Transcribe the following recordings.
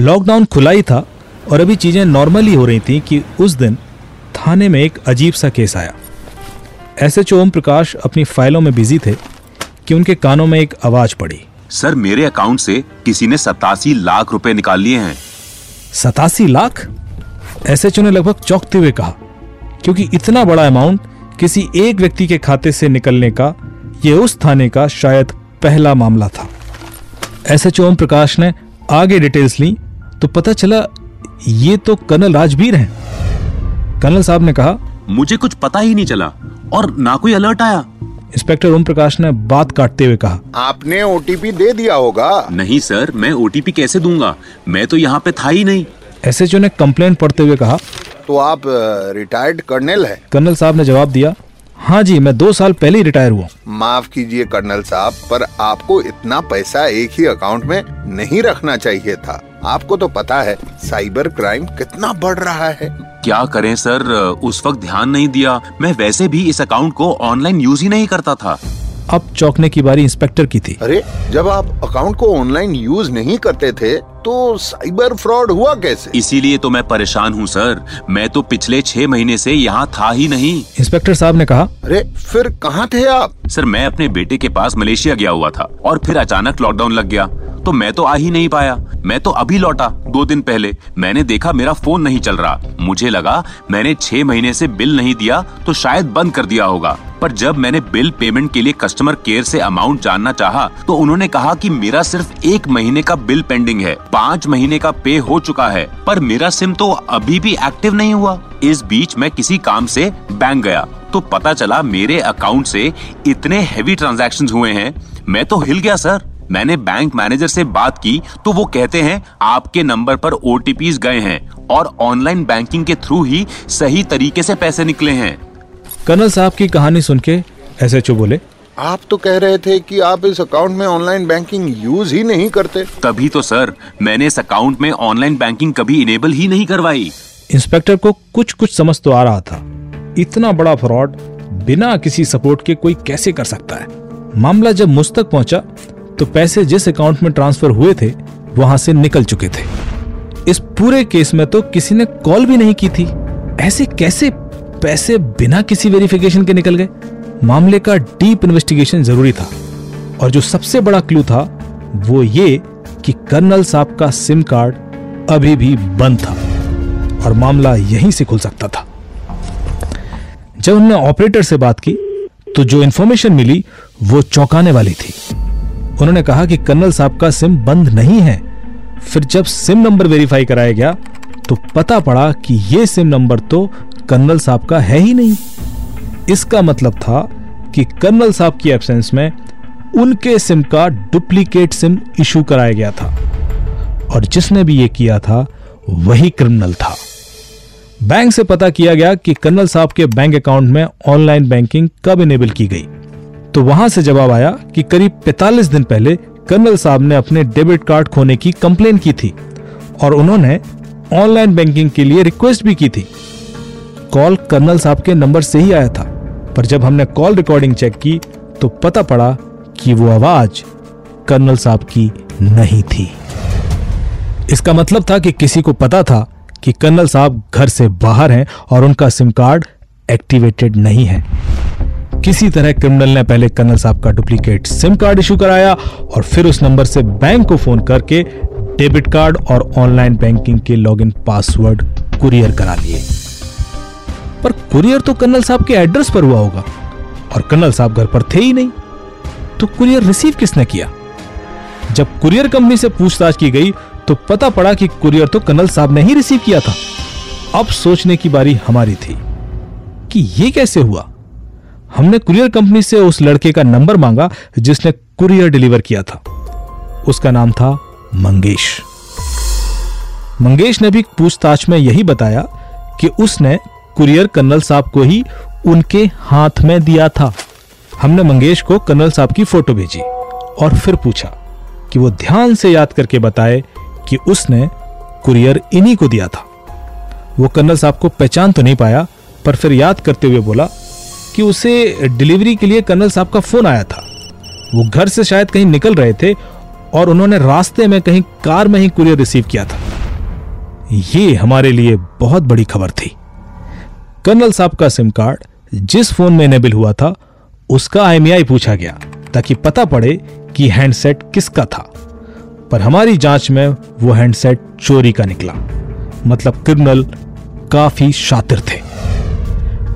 Lockdown खुला ही था और अभी चीज़ें नॉर्मल ही हो रही थी कि उस दिन थाने में एक अजीब सा केस आया। एस एच ओम प्रकाश अपनी फाइलों में बिज़ी थे कि उनके कानों में एक आवाज़ पड़ी। सर मेरे अकाउंट से किसी ने सतासी लाख रुपए निकाल लिए हैं। सतासी लाख? एस एच ओ ने लगभग चौंकते हुए कहा क्योंकि इतना बड़ा अमाउंट किसी एक व्यक्ति के खाते से निकलने का यह उस थाने का शायद पहला मामला था। एस एच ओम प्रकाश ने आगे डिटेल्स ली तो पता चला ये तो कर्नल राजवीर हैं। कर्नल साहब ने कहा मुझे कुछ पता ही नहीं चला और ना कोई अलर्ट आया। इंस्पेक्टर ओम प्रकाश ने बात काटते हुए कहा आपने ओटीपी दे दिया होगा। नहीं सर मैं ओटीपी कैसे दूँगा? मैं तो यहाँ पे था ही नहीं। एसएचओ ने कम्प्लेन पढ़ते हुए कहा तो आप रिटायर्ड कर्नल है? कर्नल साहब ने जवाब दिया हाँ जी मैं दो साल पहले ही रिटायर हुआ माफ़ कीजिए कर्नल साहब पर आपको इतना पैसा एक ही अकाउंट में नहीं रखना चाहिए था। आपको तो पता है साइबर क्राइम कितना बढ़ रहा है। क्या करें सर? उस वक्त ध्यान नहीं दिया। मैं वैसे भी इस अकाउंट को ऑनलाइन यूज़ ही नहीं करता था। अब चौकने की बारी इंस्पेक्टर की थी। अरे जब आप अकाउंट को ऑनलाइन यूज़ नहीं करते थे तो साइबर फ्रॉड हुआ कैसे? इसीलिए तो मैं परेशान हूँ सर। मैं तो पिछले छह महीने से यहाँ था ही नहीं। इंस्पेक्टर साहब ने कहा अरे फिर कहाँ थे आप? सर मैं अपने बेटे के पास मलेशिया गया हुआ था और फिर अचानक लॉकडाउन लग गया। तो मैं तो आ ही नहीं पाया। मैं तो अभी लौटा दो दिन पहले। मैंने देखा मेरा फ़ोन नहीं चल रहा। मुझे लगा मैंने छह महीने से बिल नहीं दिया तो शायद बंद कर दिया होगा। पर जब मैंने बिल पेमेंट के लिए कस्टमर केयर से अमाउंट जानना चाहा तो उन्होंने कहा कि मेरा सिर्फ़ एक महीने का बिल पेंडिंग है। पाँच महीने का पे हो चुका है, पर मेरा सिम तो अभी भी एक्टिव नहीं हुआ। इस बीच मैं किसी काम से बैंक गया तो पता चला मेरे अकाउंट से इतने हैवी ट्रांजैक्शन हुए हैं। मैं तो हिल गया, सर। मैंने बैंक मैनेजर से बात की तो वो कहते हैं, आपके नंबर पर ओ गए हैं और ऑनलाइन बैंकिंग के थ्रू ही सही तरीके से पैसे निकले हैं। कर्नल साहब की कहानी सुन के एसएचओ बोले आप तो कह रहे थे कि आप इस अकाउंट में ऑनलाइन बैंकिंग यूज़ ही नहीं करते। तभी तो सर मैंने इस अकाउंट में ऑनलाइन बैंकिंग कभी इनेबल ही नहीं करवाई। इंस्पेक्टर को कुछ कुछ समझ तो आ रहा था। इतना बड़ा फ्रॉड बिना किसी सपोर्ट के कोई कैसे कर सकता है? मामला जब मुझ तक पहुँचा तो पैसे जिस अकाउंट में ट्रांसफ़र हुए थे वहाँ से निकल चुके थे। इस पूरे केस में तो किसी ने कॉल भी नहीं की थी। ऐसे कैसे पैसे बिना किसी वेरिफिकेशन के निकल गए? मामले का डीप इन्वेस्टिगेशन ज़रूरी था। और जो सबसे बड़ा क्लू था, वो ये कि कर्नल साहब का सिम कार्ड अभी भी बंद था और मामला यहीं से खुल सकता था। जब हमने ऑपरेटर से बात की तो जो इंफॉर्मेशन मिली, वो चौंकाने वाली थी। उन्होंने कहा कि कर्नल साहब का सिम बंद नहीं है। फिर जब सिम नंबर वेरीफाई कराया गया तो पता पड़ा कि यह सिम नंबर तो कर्नल साहब का है ही नहीं। इसका मतलब था कि कर्नल साहब की एब्सेंस में उनके सिम का डुप्लीकेट सिम इशू कराया गया था और जिसने भी यह किया था, वही क्रिमिनल था। बैंक से पता किया गया कि कर्नल साहब के बैंक अकाउंट में ऑनलाइन बैंकिंग कब इनेबल की गई। तो वहाँ से जवाब आया कि करीब 45 दिन पहले कर्नल साहब ने अपने डेबिट कार्ड खोने की कंप्लेन की थी और उन्होंने ऑनलाइन बैंकिंग के लिए रिक्वेस्ट भी की थी। कॉल कर्नल साहब के नंबर से ही आया था। पर जब हमने कॉल रिकॉर्डिंग चेक की तो पता पड़ा कि वो आवाज़ कर्नल साहब की नहीं थी। इसका मतलब था कि किसी को पता था कि कर्नल साहब घर से बाहर हैं और उनका सिम कार्ड एक्टिवेटेड नहीं है। किसी तरह क्रिमिनल ने पहले कर्नल साहब का डुप्लीकेट सिम कार्ड इशू कराया और फिर उस नंबर से बैंक को फ़ोन करके डेबिट कार्ड और ऑनलाइन बैंकिंग के लॉगिन पासवर्ड कुरियर करा लिए। पर कुरियर तो कर्नल साहब के एड्रेस पर हुआ होगा। और कर्नल साहब घर पर थे ही नहीं। तो कुरियर रिसीव किसने किया? जब कुरियर कंपनी से पूछताछ की गई तो पता पड़ा कि कुरियर तो कर्नल साहब ने ही रिसीव किया था। अब सोचने की बारी हमारी थी कि यह कैसे हुआ। हमने कुरियर कंपनी से उस लड़के का नंबर मांगा, जिसने कुरियर डिलीवर किया था। उसका नाम था मंगेश। मंगेश ने भी पूछताछ में यही बताया कि उसने कुरियर कर्नल साहब को ही उनके हाथ में दिया था। हमने मंगेश को कर्नल साहब की फ़ोटो भेजी और फिर पूछा कि वो ध्यान से याद करके बताए कि उसने कुरियर इन्हीं को दिया था। वो कर्नल साहब को पहचान तो नहीं पाया, पर फिर याद करते हुए बोला कि उसे डिलीवरी के लिए कर्नल साहब का फ़ोन आया था। वो घर से शायद कहीं निकल रहे थे और उन्होंने रास्ते में कहीं कार में ही कुरियर रिसीव किया था। ये हमारे लिए बहुत बड़ी खबर थी। कर्नल साहब का सिम कार्ड जिस फ़ोन में इनेबल हुआ था, उसका आईएमईआई पूछा गया, ताकि पता पड़े कि हैंडसेट किसका था। पर हमारी जाँच में वो हैंडसेट चोरी का निकला। मतलब क्रिमिनल काफ़ी शातिर थे।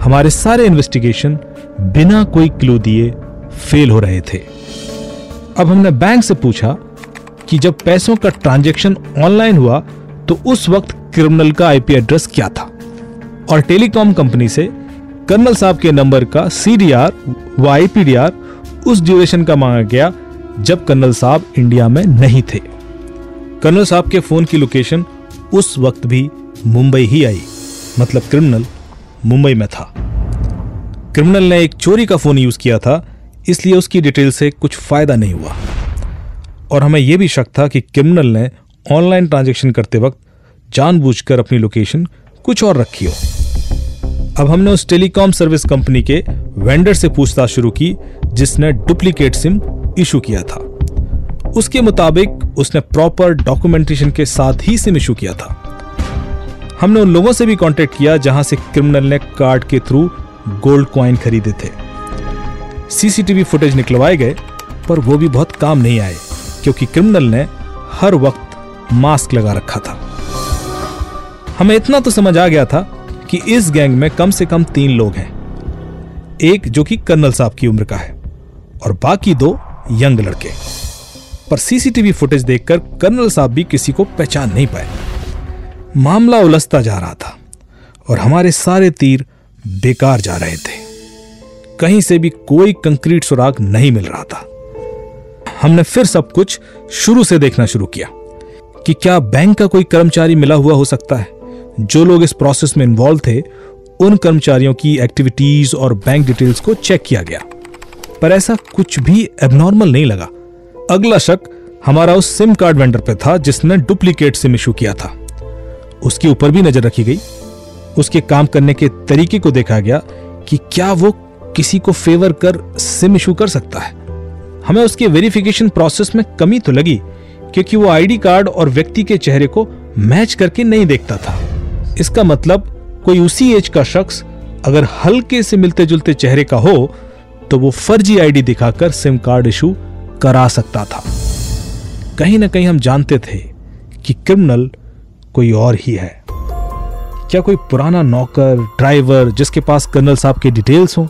हमारे सारे इन्वेस्टिगेशन बिना कोई क्लू दिए फेल हो रहे थे। अब हमने बैंक से पूछा कि जब पैसों का ट्रांजैक्शन ऑनलाइन हुआ तो उस वक्त क्रिमिनल का आईपी एड्रेस क्या था? और टेलीकॉम कंपनी से कर्नल साहब के नंबर का सीडीआर व आईपीडीआर उस ड्यूरेशन का मांगा गया जब कर्नल साहब इंडिया में नहीं थे। कर्नल साहब के फ़ोन की लोकेशन उस वक्त भी मुंबई ही आई मतलब क्रिमिनल मुंबई में था। क्रिमिनल ने एक चोरी का फ़ोन यूज़ किया था, इसलिए उसकी डिटेल से कुछ फ़ायदा नहीं हुआ। और हमें यह भी शक था कि क्रिमिनल ने ऑनलाइन ट्रांजैक्शन करते वक्त जानबूझकर अपनी लोकेशन कुछ और रखी हो। अब हमने उस टेलीकॉम सर्विस कंपनी के वेंडर से पूछताछ शुरू की, जिसने डुप्लीकेट सिम इशू किया था। उसके मुताबिक उसने प्रॉपर डॉक्यूमेंटेशन के साथ ही सिम इशू किया था। हमने उन लोगों से भी कांटेक्ट किया जहाँ से क्रिमिनल ने कार्ड के थ्रू गोल्ड कॉइन खरीदे थे। सीसीटीवी फुटेज निकलवाए गए, पर वो भी बहुत काम नहीं आए, क्योंकि क्रिमिनल ने हर वक्त मास्क लगा रखा था। हमें इतना तो समझ आ गया था कि इस गैंग में कम से कम तीन लोग हैं। एक जो कि कर्नल साहब की उम्र का है और बाकी दो यंग लड़के। पर सीसीटीवी फुटेज देखकर कर्नल साहब भी किसी को पहचान नहीं पाए। मामला उलझता जा रहा था और हमारे सारे तीर बेकार जा रहे थे। कहीं से भी कोई कंक्रीट सुराग नहीं मिल रहा था। हमने फिर सब कुछ शुरू से देखना शुरू किया कि क्या बैंक का कोई कर्मचारी मिला हुआ हो सकता है? जो लोग इस प्रोसेस में इन्वॉल्व थे, उन कर्मचारियों की एक्टिविटीज़ और बैंक डिटेल्स को चेक किया गया। पर ऐसा कुछ भी एबनॉर्मल नहीं लगा। अगला शक हमारा उस सिम कार्ड वेंडर पे था जिसने डुप्लीकेट सिम इशू किया था। उसके ऊपर भी नज़र रखी गई। उसके काम करने के तरीके को देखा गया कि क्या वो किसी को फेवर कर सिम इशू कर सकता है। हमें उसके वेरिफिकेशन प्रोसेस में कमी तो लगी, क्योंकि वो आईडी कार्ड और व्यक्ति के चेहरे को मैच करके नहीं देखता था। इसका मतलब कोई उसी एज का शख्स अगर हल्के से मिलते जुलते चेहरे का हो तो वो फर्जी आईडी दिखाकर सिम कार्ड इशू करा सकता था। कहीं ना कहीं हम जानते थे कि क्रिमिनल कोई और ही है। क्या कोई पुराना नौकर, ड्राइवर जिसके पास कर्नल साहब के डिटेल्स हो?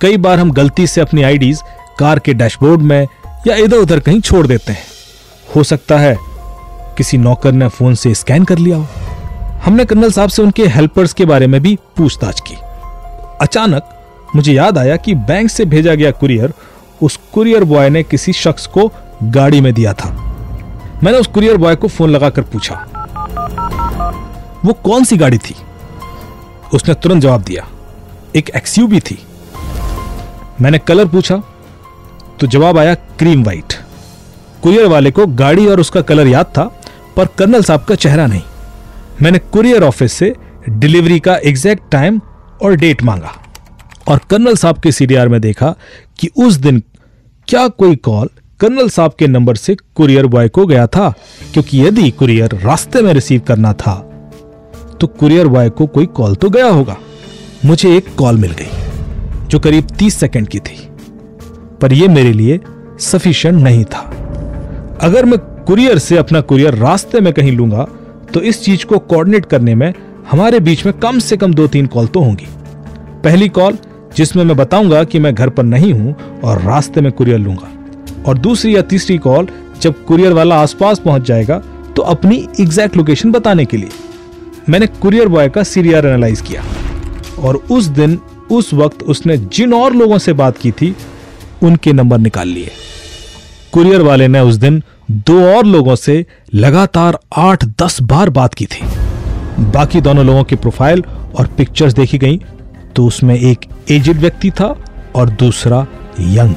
कई बार हम गलती से अपनी आईडीज कार के डैशबोर्ड में या इधर उधर कहीं छोड़ देते हैं। हो सकता है किसी नौकर ने फ़ोन से स्कैन कर लिया हो। हमने कर्नल साहब से उनके हेल्पर्स के बारे में भी पूछताछ की। अचानक मुझे याद आया कि बैंक से भेजा गया कुरियर, उस कुरियर बॉय ने किसी शख्स को गाड़ी में दिया था। मैंने उस कुरियर बॉय को फ़ोन लगाकर पूछा, वो कौन सी गाड़ी थी? उसने तुरंत जवाब दिया, एक एक्सयूबी थी। मैंने कलर पूछा तो जवाब आया क्रीम वाइट। कुरियर वाले को गाड़ी और उसका कलर याद था, पर कर्नल साहब का चेहरा नहीं। मैंने कुरियर ऑफ़िस से डिलीवरी का एग्जैक्ट टाइम और डेट मांगा। और कर्नल साहब के सीडीआर में देखा कि उस दिन क्या कोई कॉल कर्नल साहब के नंबर से कुरियर बॉय को गया था, क्योंकि यदि कुरियर रास्ते में रिसीव करना था तो कुरियर बॉय को कोई कॉल तो गया होगा। मुझे एक कॉल मिल गई, जो करीब 30 सेकंड की थी। पर यह मेरे लिए सफिशिएंट नहीं था। अगर मैं कुरियर से अपना कुरियर रास्ते में कहीं लूँगा तो इस चीज़ को कोऑर्डिनेट करने में हमारे बीच में कम से कम दो तीन कॉल तो होंगी। पहली कॉल जिसमें मैं बताऊँगा कि मैं घर पर नहीं हूँ और रास्ते में कुरियर लूँगा। और दूसरी या तीसरी कॉल जब कुरियर वाला आसपास पहुँच जाएगा तो अपनी एग्जैक्ट लोकेशन बताने के लिए। मैंने कुरियर बॉय का सीरियर एनालाइज किया। और उस दिन, उस वक्त उसने जिन और लोगों से बात की थी, उनके नंबर निकाल लिए। कुरियर वाले ने उस दिन दो और लोगों से लगातार आठ, दस बार बात की थी। बाकी दोनों लोगों की प्रोफ़ाइल और पिक्चर्स देखी गई तो उसमें एक एजेड व्यक्ति था और दूसरा यंग।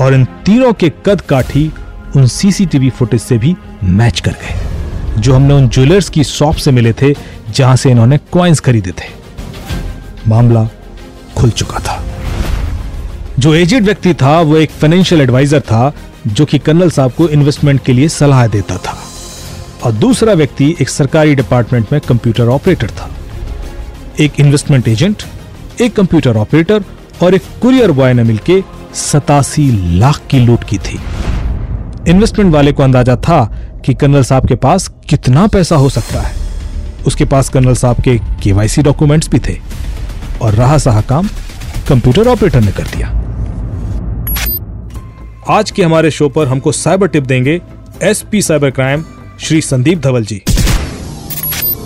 और इन तीनों के कद काठी उन सीसीटीवी फुटेज से भी मैच कर गए, जो हमने उन ज्वेलर्स की शॉप से मिले थे, जहाँ से इन्होंने कॉइन्स खरीदे थे। मामला खुल चुका था। जो एजेड व्यक्ति था, वो एक फाइनेंशियल एडवाइजर था जो कि कर्नल साहब को इन्वेस्टमेंट के लिए सलाह देता था। और दूसरा व्यक्ति एक सरकारी डिपार्टमेंट में कंप्यूटर ऑपरेटर था। एक इन्वेस्टमेंट एजेंट एक कंप्यूटर ऑपरेटर और एक कुरियर बॉय ने मिलकर सतासी लाख की लूट की थी। इन्वेस्टमेंट वाले को अंदाज़ा था कि कर्नल साहब के पास कितना पैसा हो सकता है। उसके पास कर्नल साहब के केवाईसी डॉक्यूमेंट्स भी थे और रहा सहा काम कंप्यूटर ऑपरेटर ने कर दिया। आज के हमारे शो पर हमको साइबर टिप देंगे SP cyber crime Shri Sandeep Dhawal ji.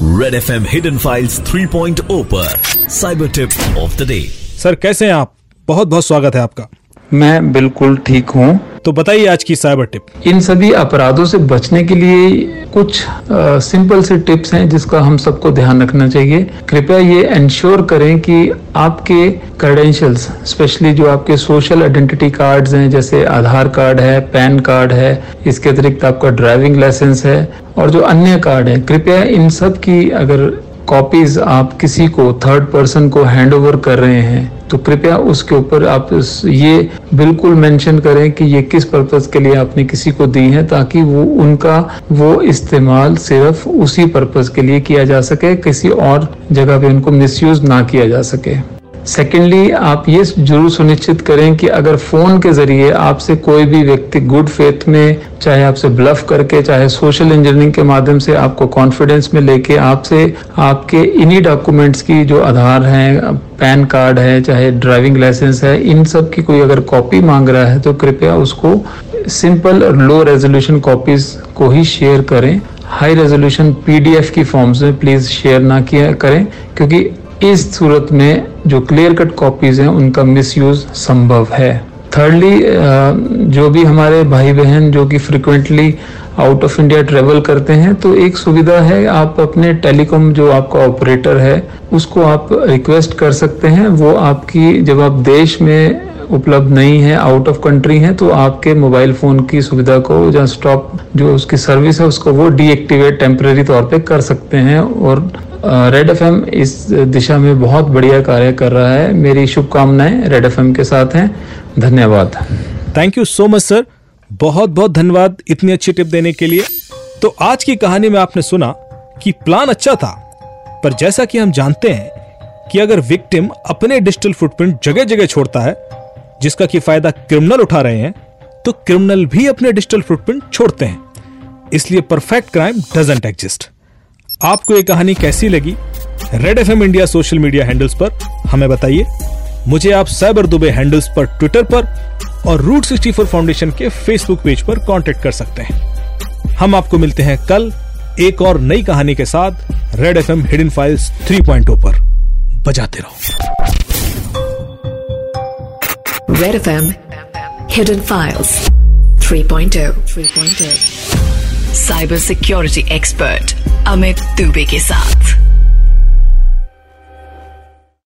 Red F M hidden files 3.0 पर cyber tip of the day sir कैसे हैं आप? बहुत बहुत स्वागत है आपका। मैं बिल्कुल ठीक हूँ। तो बताइए आज की साइबर टिप। इन सभी अपराधों से बचने के लिए कुछ आ, सिंपल से टिप्स हैं जिसका हम सबको ध्यान रखना चाहिए। कृपया ये इंश्योर करें कि आपके क्रेडेंशियल्स स्पेशली जो आपके सोशल आइडेंटिटी कार्ड्स हैं जैसे आधार कार्ड है पैन कार्ड है इसके अतिरिक्त आपका ड्राइविंग लाइसेंस है और जो अन्य कार्ड है कृपया इन सब की अगर कॉपीज आप किसी को थर्ड पर्सन को हैंड ओवर कर रहे हैं तो कृपया उसके ऊपर आप ये बिल्कुल मेंशन करें कि ये किस पर्पज के लिए आपने किसी को दी है, ताकि वो, उनका वो इस्तेमाल सिर्फ़ उसी पर्पज के लिए किया जा सके, किसी और जगह पे उनको मिसयूज ना किया जा सके। सेकेंडली आप ये ज़रूर सुनिश्चित करें कि अगर फ़ोन के ज़रिए आपसे कोई भी व्यक्ति गुड फेथ में, चाहे आपसे ब्लफ करके, चाहे सोशल इंजीनियरिंग के माध्यम से आपको कॉन्फिडेंस में लेके आपसे आपके इन्हीं डॉक्यूमेंट्स की जो आधार हैं, पैन कार्ड है, चाहे ड्राइविंग लाइसेंस है, इन सब की कोई अगर कॉपी मांग रहा है तो कृपया उसको सिंपल और लो रेजोल्यूशन कॉपीज को ही शेयर करें। हाई रेजोल्यूशन पीडीएफ की फॉर्म्स में प्लीज़ शेयर ना किया करें, क्योंकि इस सूरत में जो क्लियर कट कॉपीज हैं, उनका मिसयूज संभव है। थर्डली जो भी हमारे भाई बहन जो कि frequently out of India travel करते हैं तो एक सुविधा है, आप अपने टेलीकॉम जो आपका ऑपरेटर है, उसको आप रिक्वेस्ट कर सकते हैं। वो आपकी, जब आप देश में उपलब्ध नहीं है आउट ऑफ़ कंट्री है तो आपके मोबाइल फ़ोन की सुविधा को या स्टॉप जो उसकी सर्विस है, उसको वो डीएक्टिवेट टेम्परेरी तौर पे कर सकते हैं और रेड एफएम इस दिशा में बहुत बढ़िया कार्य कर रहा है। मेरी शुभकामनाएँ रेड एफएम के साथ हैं। धन्यवाद। Thank you so much sir बहुत बहुत धन्यवाद इतनी अच्छी टिप देने के लिए। तो आज की कहानी में आपने सुना कि प्लान अच्छा था, पर जैसा कि हम जानते हैं कि अगर विक्टिम अपने डिजिटल फुटप्रिंट जगह जगह छोड़ता है, जिसका कि फ़ायदा क्रिमिनल उठा रहे हैं तो क्रिमिनल भी अपने डिजिटल फुटप्रिंट छोड़ते हैं। इसलिए परफेक्ट क्राइम डजेंट एग्जिस्ट आपको ये कहानी कैसी लगी? Red FM India social media handles पर हमें बताइए। मुझे आप साइबर दुबे हैंडल्स पर ट्विटर पर और रूट 64 फाउंडेशन के फेसबुक पेज पर कांटेक्ट कर सकते हैं। हम आपको मिलते हैं कल एक और नई कहानी के साथ red F M hidden files 3.0 पर। बजाते रहो। Red F M hidden files 3.0 3.0 cyber security expert Amit Dubey के साथ